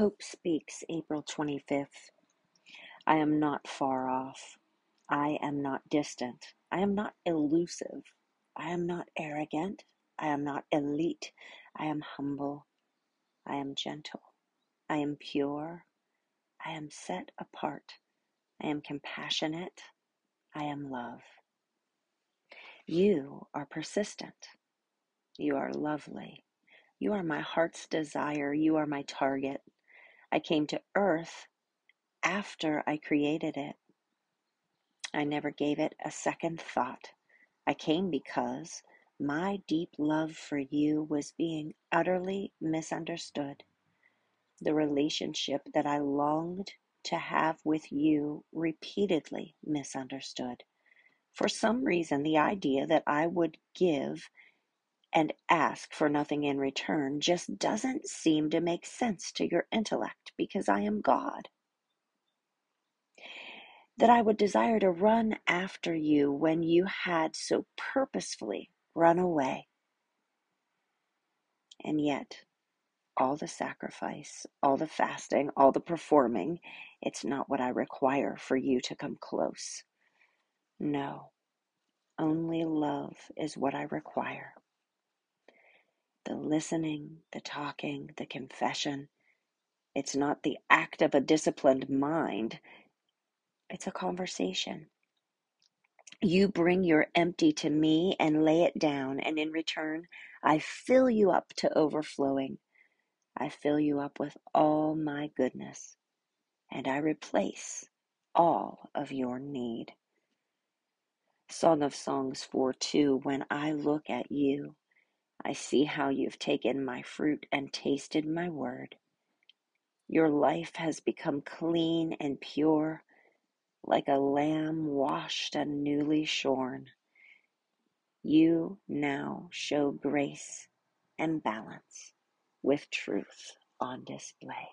Hope Speaks, April 25th. I am not far off. I am not distant. I am not elusive. I am not arrogant. I am not elite. I am humble. I am gentle. I am pure. I am set apart. I am compassionate. I am love. You are persistent. You are lovely. You are my heart's desire. You are my target. I came to earth after I created it. I never gave it a second thought. I came because my deep love for you was being utterly misunderstood. The relationship that I longed to have with you repeatedly misunderstood. For some reason, the idea that I would give and ask for nothing in return just doesn't seem to make sense to your intellect because I am God. That I would desire to run after you when you had so purposefully run away. And yet, all the sacrifice, all the fasting, all the performing, it's not what I require for you to come close. No, only love is what I require the listening, the talking, the confession. It's not the act of a disciplined mind, it's a conversation. You bring your empty to me and lay it down, and in return, I fill you up to overflowing. I fill you up with all my goodness, and I replace all of your need. Song of Songs 4 2 When I look at you, I see how you've taken my fruit and tasted my word. Your life has become clean and pure, like a lamb washed and newly shorn. You now show grace and balance with truth on display.